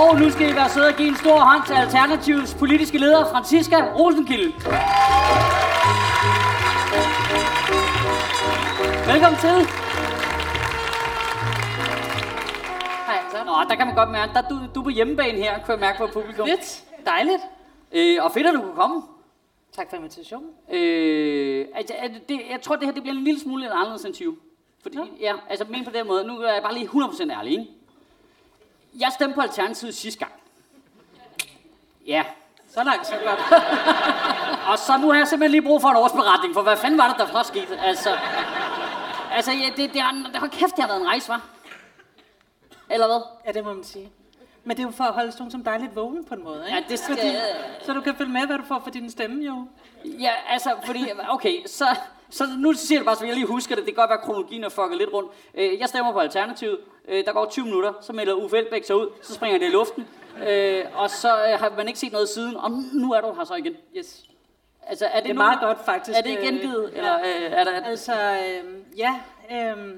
Og nu skal I være søde og give en stor hånd til Alternativets politiske leder, Franziska Rosenkilde. Velkommen til. Hej så. Nå, der kan man godt mærke, der, du, du er på hjemmebane her, kan jeg mærke på publikum. Fedt. Dejligt. Øh, og fedt, at du kunne komme. Tak for invitationen. Øh, altså, det, jeg tror, det her det bliver en lille smule anderledes interview. Fordi, ja, ja altså, men på den måde, nu er jeg bare lige 100% ærlig, ikke? Jeg stemte på Alternativet sidste gang. Ja, Så langt, så godt. Og så nu har jeg simpelthen lige brug for en årsberetning, for hvad fanden var det, der først skete? Altså, altså ja, det, det, det har kæft, det har været en rejse, var. Eller hvad? ja, det må man sige. Men det er jo for at holde sådan som dig lidt vågen på en måde, ikke? Ja, det skal- Fordi, så du kan følge med, hvad du får for din stemme, jo. Ja, altså, fordi, okay, så, så nu siger det bare, så jeg lige husker det. Det kan godt være, at kronologien er fucket lidt rundt. Øh, jeg stemmer på Alternativet. Øh, der går 20 minutter, så melder Uffe Elbæk sig ud, så springer det i luften. Øh, og så øh, har man ikke set noget siden, og nu er du her så igen. Yes. Altså, er det, Det er meget godt, faktisk. Er det gengivet? Øh, eller øh, er der... Altså, øh, ja. Øh,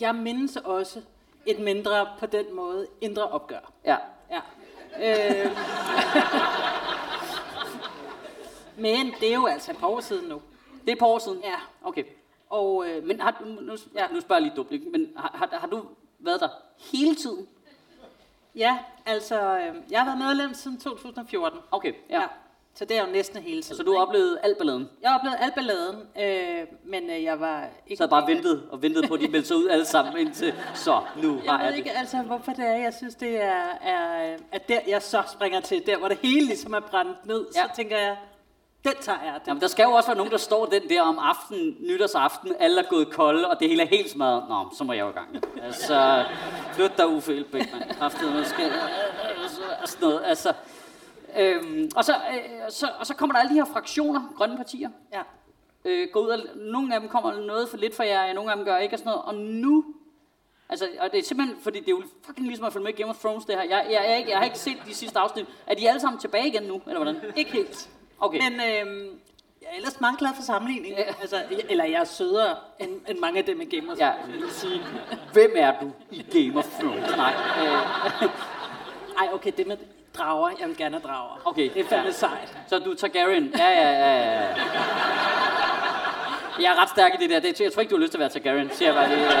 jeg mindes også et mindre, på den måde, indre opgør. Ja. Ja. Øh, men det er jo altså et par år siden nu. Det er et par år siden? Ja. Okay. Og øh, Men har, du- nu, ja. nu spørger jeg lige dumt, ikke? men har, har, har du været der hele tiden? Ja, altså, øh, jeg har været medlem siden 2014. Okay, ja. Ja. Så det er jo næsten hele tiden. Så du har ikke? oplevet al balladen? Jeg har oplevet al balladen, øh, men øh, jeg var ikke... Så har bare ventet og ventet på, at de meldte sig ud alle sammen indtil, så nu har Jeg jeg ved det. ikke altså, hvorfor det er. Jeg synes, det er, er at der jeg så springer til, der hvor det hele ligesom er brændt ned. Ja. så tænker jeg, den tager jeg. Den. Jamen, der skal jo også være nogen, der står den der om aftenen, nytårsaften, alle er gået kolde, og det hele er helt smadret. Nå, så må jeg jo i gang. Altså, flyt dig Uffe Elbæk, mand. Kraftet, man skal... Og sådan noget, altså... Øhm, og, så, øh, så, og så kommer der alle de her fraktioner, grønne partier, Ja. øh, går ud og nogle af dem kommer noget for lidt for jer, nogle af dem gør ikke og sådan noget. Og nu, altså, og det er simpelthen, fordi det er jo fucking ligesom at følge med Game of Thrones det her. Jeg, jeg, jeg, jeg har ikke set de sidste afsnit. Er de alle sammen tilbage igen nu, eller hvordan? Ikke helt. Okay. Men øh, jeg er ellers meget glad for sammenligning. Ja. Altså, eller jeg er sødere end, end mange af dem i Game of Ja, vil sige. hvem er du i Game of Thrones? Nej, øh, Ej, okay, det med drager. Jeg vil gerne have drager. okay. Det er fandme ja. sejt. Så du er Targaryen? Ja, ja, ja, ja. Jeg er ret stærk i det der. Det, jeg tror ikke, du har lyst til at være Targaryen, siger jeg bare lige. Øh.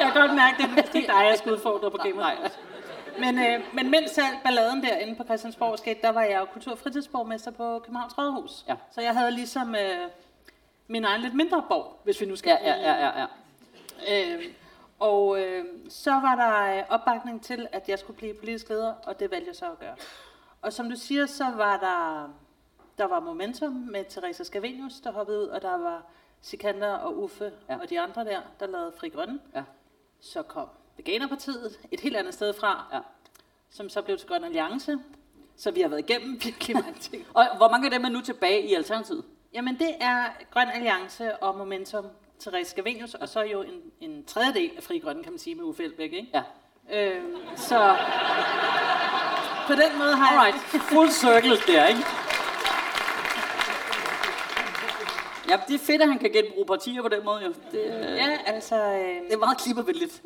Jeg kan godt mærke, det er dig, jeg skal udfordre på Game of Nej. Thrones. Men, øh, men mens alt balladen derinde på Christiansborg skete, der var jeg jo kultur- og fritidsborgmester på Københavns Rådhus. Ja. Så jeg havde ligesom øh, min egen lidt mindre borg, hvis vi nu skal Ja, ja, ja, ja, ja. Øh, og øh, så var der øh, opbakning til, at jeg skulle blive politisk leder, og det valgte jeg så at gøre. Og som du siger, så var der, der var momentum med Teresa Scavenius, der hoppede ud, og der var Sikander og Uffe Ja. ja. og de andre der, der lavede Fri Grønne. Ja. Så kom Veganerpartiet et helt andet sted fra, ja. som så blev til Grøn Alliance. Så vi har været igennem virkelig mange ting. Og hvor mange af dem er nu tilbage i Alternativet? Jamen det er Grøn Alliance og Momentum, Therese Scavenius, og så jo en, en tredjedel af Fri Grønne, kan man sige, med Uffe Elbæk, ikke? Ja. Øhm, så på den måde har Alright, full circle der, ikke? Ja, det er fedt, at han kan genbruge partier på den måde, jo. Det, øh. Ja, altså... Øh, det er meget klimavenligt.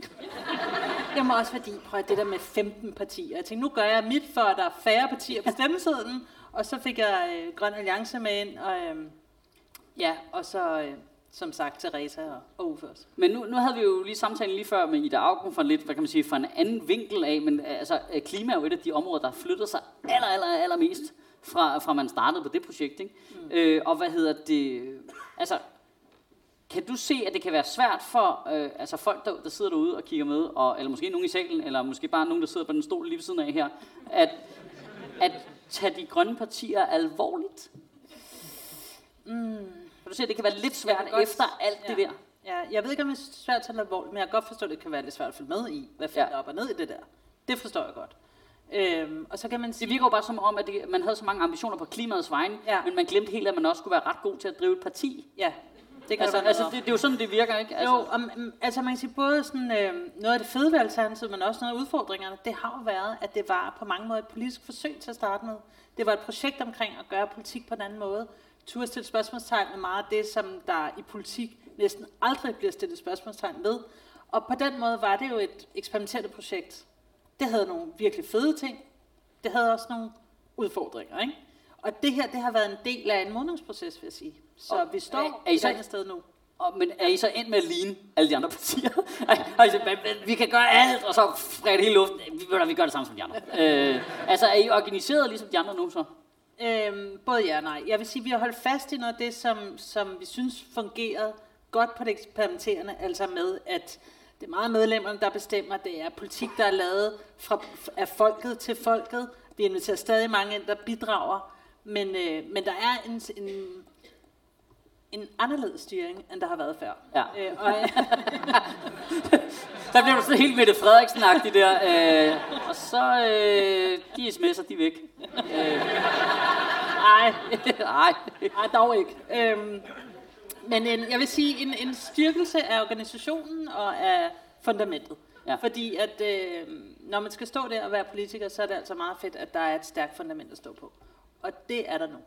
jeg må også fordi, prøv at det der med 15 partier. Jeg tænkte, nu gør jeg mit, for at der er færre partier på stemmesedlen. Og så fik jeg øh, Grøn Alliance med ind, og øh, ja, og så... Øh, som sagt, Teresa og, og Uffe også. Men nu, nu havde vi jo lige samtalen lige før med Ida Augen fra lidt, hvad kan man sige, fra en anden vinkel af, men øh, altså, øh, klima er jo et af de områder, der har flyttet sig aller, aller, allermest fra, fra man startede på det projekt, ikke? Mm. Øh, og hvad hedder det, altså, kan du se, at det kan være svært for øh, altså folk, der, der sidder derude og kigger med, og, eller måske nogen i salen, eller måske bare nogen, der sidder på den stol lige ved siden af her, at, at tage de grønne partier alvorligt? Mm. Kan du se, at det kan være lidt svært godt- efter alt det ja. der? Ja, jeg ved ikke, om det er svært at tage det alvorligt, men jeg kan godt forstå, at det kan være lidt svært at følge med i, hvad Ja. ja. er op og ned i det der. Det forstår jeg godt. Øhm, og så kan man sige... Det virker jo bare som om, at det, man havde så mange ambitioner på klimaets vegne, Ja. men man glemte helt, at man også skulle være ret god til at drive et parti. Ja, det kan Altså, altså det, det er jo sådan, det virker, ikke? Altså, Jo, mm, altså man kan sige både sådan, øh, noget af det fede ved Alternativet, men også noget af udfordringerne, det har jo været, at det var på mange måder et politisk forsøg til at starte med. Det var et projekt omkring at gøre politik på en anden måde. Turde stille spørgsmålstegn med meget af det, som der i politik næsten aldrig bliver stillet spørgsmålstegn ved. Og på den måde var det jo et eksperimenterende projekt. Det havde nogle virkelig fede ting. Det havde også nogle udfordringer, ikke? Og det her, det har været en del af en modningsproces, vil jeg sige. Så Og vi står er- er I et så- sted nu. Og, men er I så endt med at ligne alle de andre partier? altså, vi kan gøre alt, og så det hele luften. Vi, vi gør det samme som de andre. Øh, altså, er I organiseret ligesom de andre nu så? Øhm, både ja og nej. Jeg vil sige, at vi har holdt fast i noget af det, som, som vi synes fungerede godt på det eksperimenterende, altså med, at det er meget medlemmerne, der bestemmer. Det er politik, der er lavet fra, af folket til folket. Vi inviterer stadig mange ind, der bidrager. Men, øh, men der er en, en, en anderledes styring, end der har været før. Ja. Øh, og, Der bliver du sådan helt Mette Frederiksen-agtig der. Øh, og så, øh, de sms'er, de er væk. Øh, ej, nej. Nej, dog ikke. Øhm, men en, jeg vil sige, en, en styrkelse af organisationen og af fundamentet. Ja. Fordi at øh, når man skal stå der og være politiker, så er det altså meget fedt, at der er et stærkt fundament at stå på. Og det er der nu.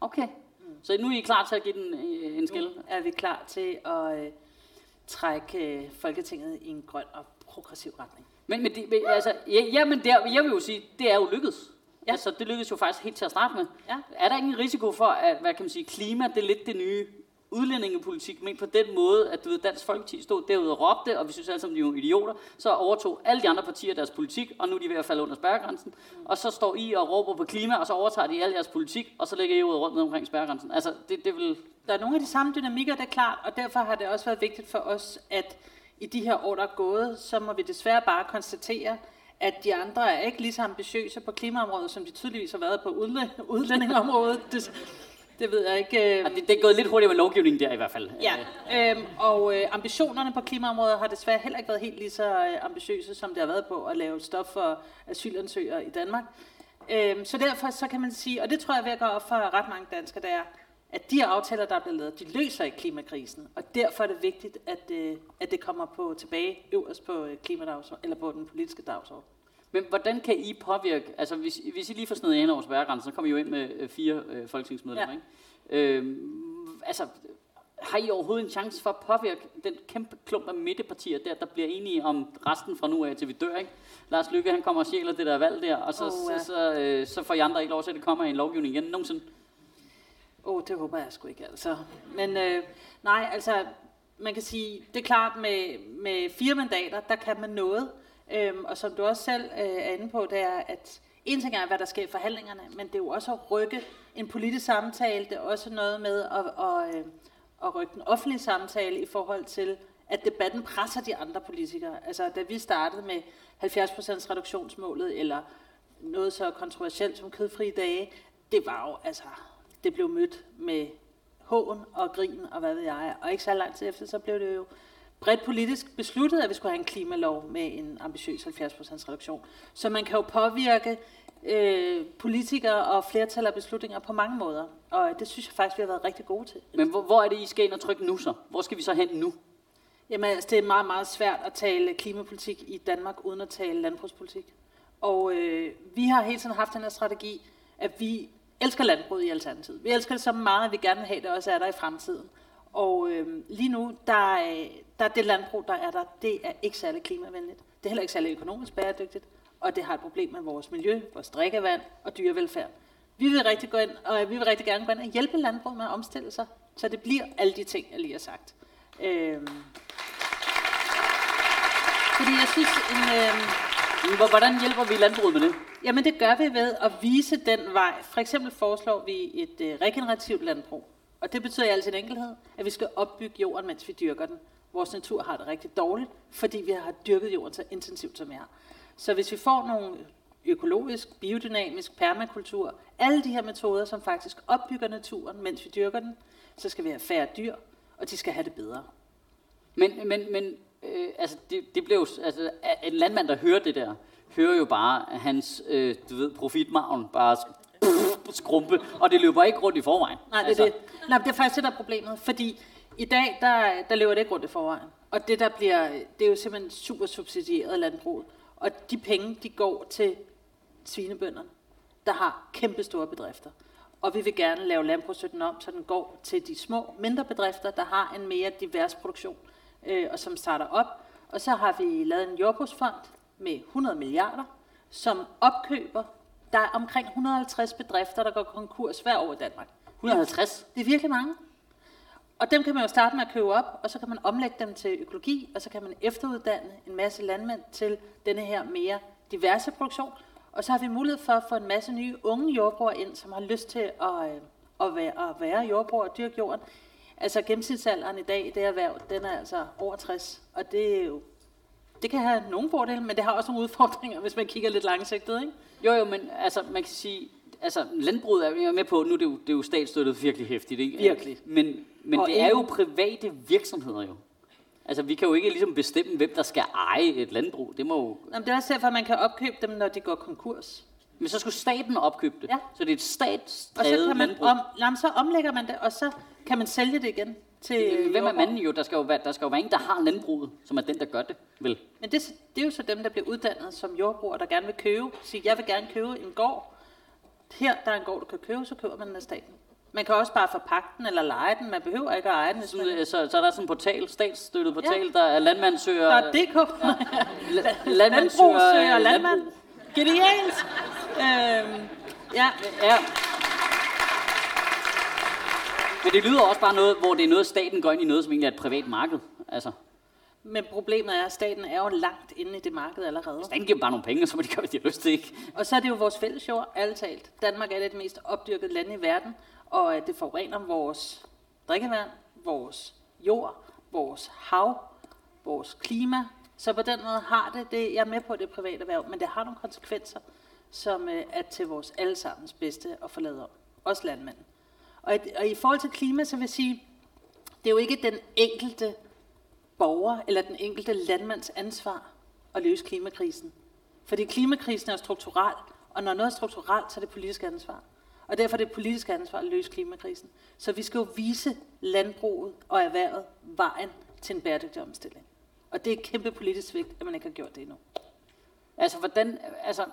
Okay. Så nu er I klar til at give den øh, en skil? Nu er vi klar til at øh, trække øh, Folketinget i en grøn og progressiv retning. Men, men, det, men altså, ja, jamen der, jeg vil jo sige, det er jo lykkedes. Ja. Ja. Altså, det lykkedes jo faktisk helt til at starte med. Ja. Er der ingen risiko for, at hvad kan man sige, klima, det er lidt det nye udlændingepolitik, men på den måde, at du ved, Dansk Folkeparti stod derude og råbte, og vi synes alle sammen, de er jo idioter, så overtog alle de andre partier deres politik, og nu er de ved at falde under spærregrænsen, og så står I og råber på klima, og så overtager de al jeres politik, og så lægger I ud rundt ned omkring spærregrænsen. Altså, det, det vil... Der er nogle af de samme dynamikker, der er klart, og derfor har det også været vigtigt for os, at i de her år, der er gået, så må vi desværre bare konstatere, at de andre er ikke lige så ambitiøse på klimaområdet, som de tydeligvis har været på udlæ- udlændingeområdet. Det, ved jeg ikke. øh, det, det er gået lidt hurtigere med lovgivningen der i hvert fald. Ja, øhm, og øh, ambitionerne på klimaområdet har desværre heller ikke været helt lige så øh, ambitiøse, som det har været på at lave stof for asylansøgere i Danmark. Øhm, så derfor så kan man sige, og det tror jeg vil gå op for ret mange danskere, det er, at de aftaler, der er blevet lavet, de løser ikke klimakrisen. Og derfor er det vigtigt, at, øh, at det kommer på tilbage øverst på øh, eller på den politiske dagsorden. Men hvordan kan I påvirke, altså hvis, hvis I lige får snedet ind over spærregrænsen, så kommer I jo ind med øh, fire øh, folketingsmedlemmer, Ja. ikke? Øhm, altså, har I overhovedet en chance for at påvirke den kæmpe klump af midtepartier der, der bliver enige om resten fra nu af til vi dør, ikke? Lars Lykke, han kommer og stjæler det der valg der, og så, oh, ja. så, så, øh, så får I andre ikke lov til, at det kommer i en lovgivning igen nogensinde. Åh, oh, det håber jeg sgu ikke, altså. Men øh, nej, altså, man kan sige, det er klart, med, med fire mandater, der kan man noget. Øhm, og som du også selv øh, er inde på, det er, at en ting er, hvad der sker i forhandlingerne, men det er jo også at rykke en politisk samtale. Det er også noget med at, at, at, at rykke den offentlige samtale i forhold til, at debatten presser de andre politikere. Altså, da vi startede med 70% reduktionsmålet, eller noget så kontroversielt som kødfri dage, det var jo, altså, det blev mødt med hån og grin og hvad ved jeg. Og ikke så lang tid efter, så blev det jo bredt politisk besluttet, at vi skulle have en klimalov med en ambitiøs 70% reduktion. Så man kan jo påvirke øh, politikere og flertal af beslutninger på mange måder. Og det synes jeg faktisk, vi har været rigtig gode til. Men hvor, hvor er det, I skal ind og trykke nu så? Hvor skal vi så hen nu? Jamen, altså, det er meget, meget svært at tale klimapolitik i Danmark, uden at tale landbrugspolitik. Og øh, vi har hele tiden haft den her strategi, at vi elsker landbruget i Alternativet. Vi elsker det så meget, at vi gerne vil have, at det også er der i fremtiden. Og øh, lige nu, der er, der er det landbrug, der er der, det er ikke særlig klimavenligt. Det er heller ikke særlig økonomisk bæredygtigt. Og det har et problem med vores miljø, vores drikkevand og dyrevelfærd. Vi vil rigtig, gå ind, og vi vil rigtig gerne gå ind og hjælpe landbruget med at omstille sig, så det bliver alle de ting, jeg lige har sagt. Øhm, fordi jeg synes, en, øh, Hvordan hjælper vi landbruget med det? jamen det gør vi ved at vise den vej. For eksempel foreslår vi et øh, regenerativt landbrug. Og det betyder i al sin enkelhed, at vi skal opbygge jorden, mens vi dyrker den. Vores natur har det rigtig dårligt, fordi vi har dyrket jorden så intensivt, som vi har. Så hvis vi får nogle økologisk, biodynamisk, permakultur, alle de her metoder, som faktisk opbygger naturen, mens vi dyrker den, så skal vi have færre dyr, og de skal have det bedre. Men, men, men øh, altså, det, det blev jo, altså, en landmand, der hører det der, hører jo bare hans, øh, du ved, profitmargen bare skrumpe, og det løber ikke rundt i forvejen. Nej, det er det. Nej, det er faktisk det, der er problemet. Fordi i dag, der, der løber det ikke rundt i forvejen. Og det, der bliver, det er jo simpelthen super subsidieret landbrug. Og de penge, de går til svinebønderne, der har kæmpe store bedrifter. Og vi vil gerne lave landbrugsstøtten om, så den går til de små, mindre bedrifter, der har en mere divers produktion, øh, og som starter op. Og så har vi lavet en jordbrugsfond med 100 milliarder, som opkøber. Der er omkring 150 bedrifter, der går konkurs hver år i Danmark. 150? Det er virkelig mange. Og dem kan man jo starte med at købe op, og så kan man omlægge dem til økologi, og så kan man efteruddanne en masse landmænd til denne her mere diverse produktion. Og så har vi mulighed for at få en masse nye unge jordbrugere ind, som har lyst til at, øh, at, være, at være jordbrugere og dyrke jorden. Altså gennemsnitsalderen i dag, det erhverv, den er altså over 60, og det er jo det kan have nogle fordele, men det har også nogle udfordringer, hvis man kigger lidt langsigtet, ikke? Jo, jo, men altså, man kan sige, altså landbruget er jeg med på, nu er det jo, det er jo statsstøttet virkelig hæftigt, ikke? Virkelig. Men, men Og det er jo private virksomheder jo. Altså, vi kan jo ikke ligesom bestemme, hvem der skal eje et landbrug. Det må jo... Jamen, det er også derfor, at man kan opkøbe dem, når de går konkurs. Men så skulle staten opkøbe det. Ja. Så det er et Og så, statsdrevet kan man landbrug. om, jamen, så omlægger man det, og så kan man sælge det igen til Hvem er manden jo? Der skal jo, være, der skal jo være en, der har landbruget, som er den, der gør det, vel? Men det, det er jo så dem, der bliver uddannet som jordbrugere, der gerne vil købe. Sige, jeg vil gerne købe en gård. Her, der er en gård, du kan købe, så køber man den af staten. Man kan også bare forpagte den eller lege den. Man behøver ikke at eje den. Sådan, man... så, så er der sådan en portal, statsstøttet portal, der er landmand søger... Der er DK. la- landmand Landbrug søger søger øh, landbrug. Genialt. Øhm, ja, Ja. Men det lyder også bare noget, hvor det er noget, staten går ind i noget, som egentlig er et privat marked. Altså, men problemet er, at staten er jo langt inde i det marked allerede. staten giver bare nogle penge, og så må de gøre, hvad de har lyst til, ikke? Og så er det jo vores fælles jord, ærligt talt. Danmark er det det mest opdyrkede land i verden, og øh, det forurener vores drikkevand, vores jord, vores hav, vores klima. Så på den måde har det det, jeg er med på det private erhverv, men det har nogle konsekvenser, som øh, er til vores allesammens bedste at lavet om. Også landmanden. Og, og i forhold til klima, så vil jeg sige, det er jo ikke den enkelte borger eller den enkelte landmands ansvar at løse klimakrisen. Fordi klimakrisen er strukturel, og når noget er strukturelt, så er det politisk ansvar. Og derfor er det politisk ansvar at løse klimakrisen. Så vi skal jo vise landbruget og erhvervet vejen til en bæredygtig omstilling. Og det er et kæmpe politisk svigt, at man ikke har gjort det endnu. Altså, hvordan, altså,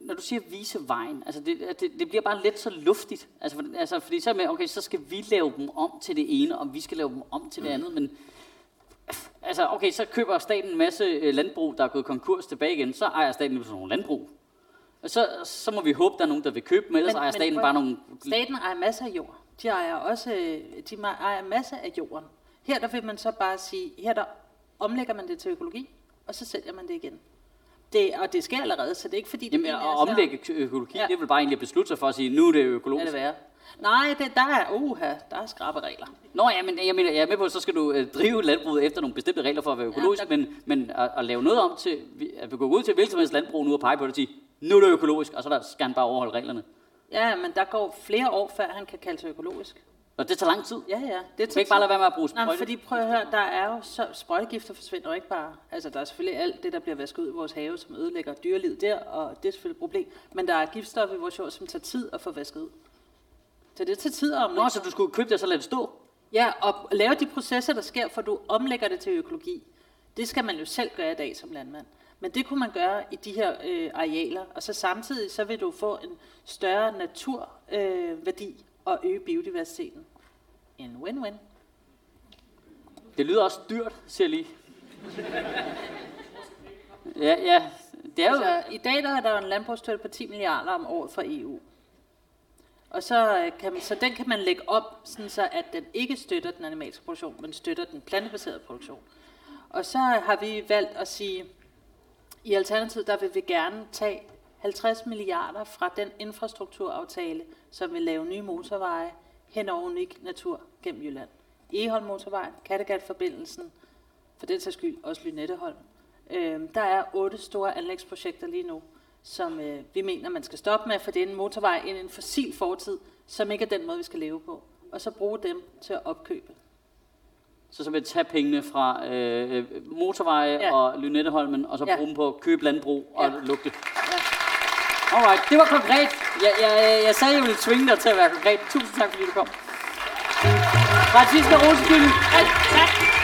når du siger vise vejen, altså det, det, det bliver bare lidt så luftigt. Altså, for, altså fordi så med, okay, så skal vi lave dem om til det ene, og vi skal lave dem om til det andet, men altså, okay, så køber staten en masse øh, landbrug, der er gået konkurs tilbage igen, så ejer staten sådan nogle landbrug. Og så, så må vi håbe, der er nogen, der vil købe dem, ellers Men- ejer men staten prøv- bare nogle... Staten ejer masser af jord. De ejer også øh, de ejer masser af jorden. Her der vil man så bare sige, her der omlægger man det til økologi, og så sælger man det igen. Det, og det sker allerede, så det er ikke fordi... det Jamen, at er så- omlægge økologi, ja. Ja. det vel bare egentlig beslutte sig for at sige, nu er det Er økologisk. det værre? Nej, det, der er, uha, der er skrabe regler. Nå ja, men jeg, mener, jeg er med på, at så skal du øh, drive landbruget efter nogle bestemte regler for at være økologisk, der- men, men at, at, lave noget om til, at vi går ud til hvilket landbrug nu og pege på det og sige, nu er det økologisk, og så der skal han bare overholde reglerne. Ja, men der går flere år, før han kan kalde sig økologisk. Og det tager lang tid. Ja, ja. Det kan ikke bare lade være med at bruge Nej, sprøjte. fordi prøv at høre, der er jo så, sprøjtegifter forsvinder jo ikke bare. Altså, der er selvfølgelig alt det, der bliver vasket ud i vores have, som ødelægger dyrelivet der, og det er selvfølgelig et problem. Men der er giftstoffer i vores jord, som tager tid at få vasket ud. Så det tager tid om Nå, så du skulle købe det og så lade det stå. Ja, og lave de processer, der sker, for du omlægger det til økologi. Det skal man jo selv gøre i dag som landmand. Men det kunne man gøre i de her øh, arealer, og så samtidig så vil du få en større naturværdi øh, værdi og øge biodiversiteten. En win-win. Det lyder også dyrt, siger lige. Ja, ja. Det er jo... Altså, I dag der er der jo en landbrugsstøtte på 10 milliarder om året fra EU. Og så, øh, kan man, så den kan man lægge op, sådan så at den ikke støtter den animalske produktion, men støtter den plantebaserede produktion. Og så har vi valgt at sige, i Alternativet der vil vi gerne tage 50 milliarder fra den infrastrukturaftale, som vil lave nye motorveje hen over unik natur gennem Jylland. Eholm motorvejen, Kattegat-forbindelsen, for den sags skyld også Lynetteholm. Øh, der er otte store anlægsprojekter lige nu, som øh, vi mener, man skal stoppe med, for det er en motorvej ind i en fossil fortid, som ikke er den måde, vi skal leve på. Og så bruge dem til at opkøbe. så så vil jeg tage pengene fra øh, motorveje Ja. ja. og Lynetteholmen, og så Ja. bruge dem på at købe landbrug og Ja. lukke det. Alright, det var konkret. Jeg, jeg, jeg sagde, jeg ville tvinge dig til at være konkret. Tusind tak, fordi du kom. Franziska Rosenkilde. Tak.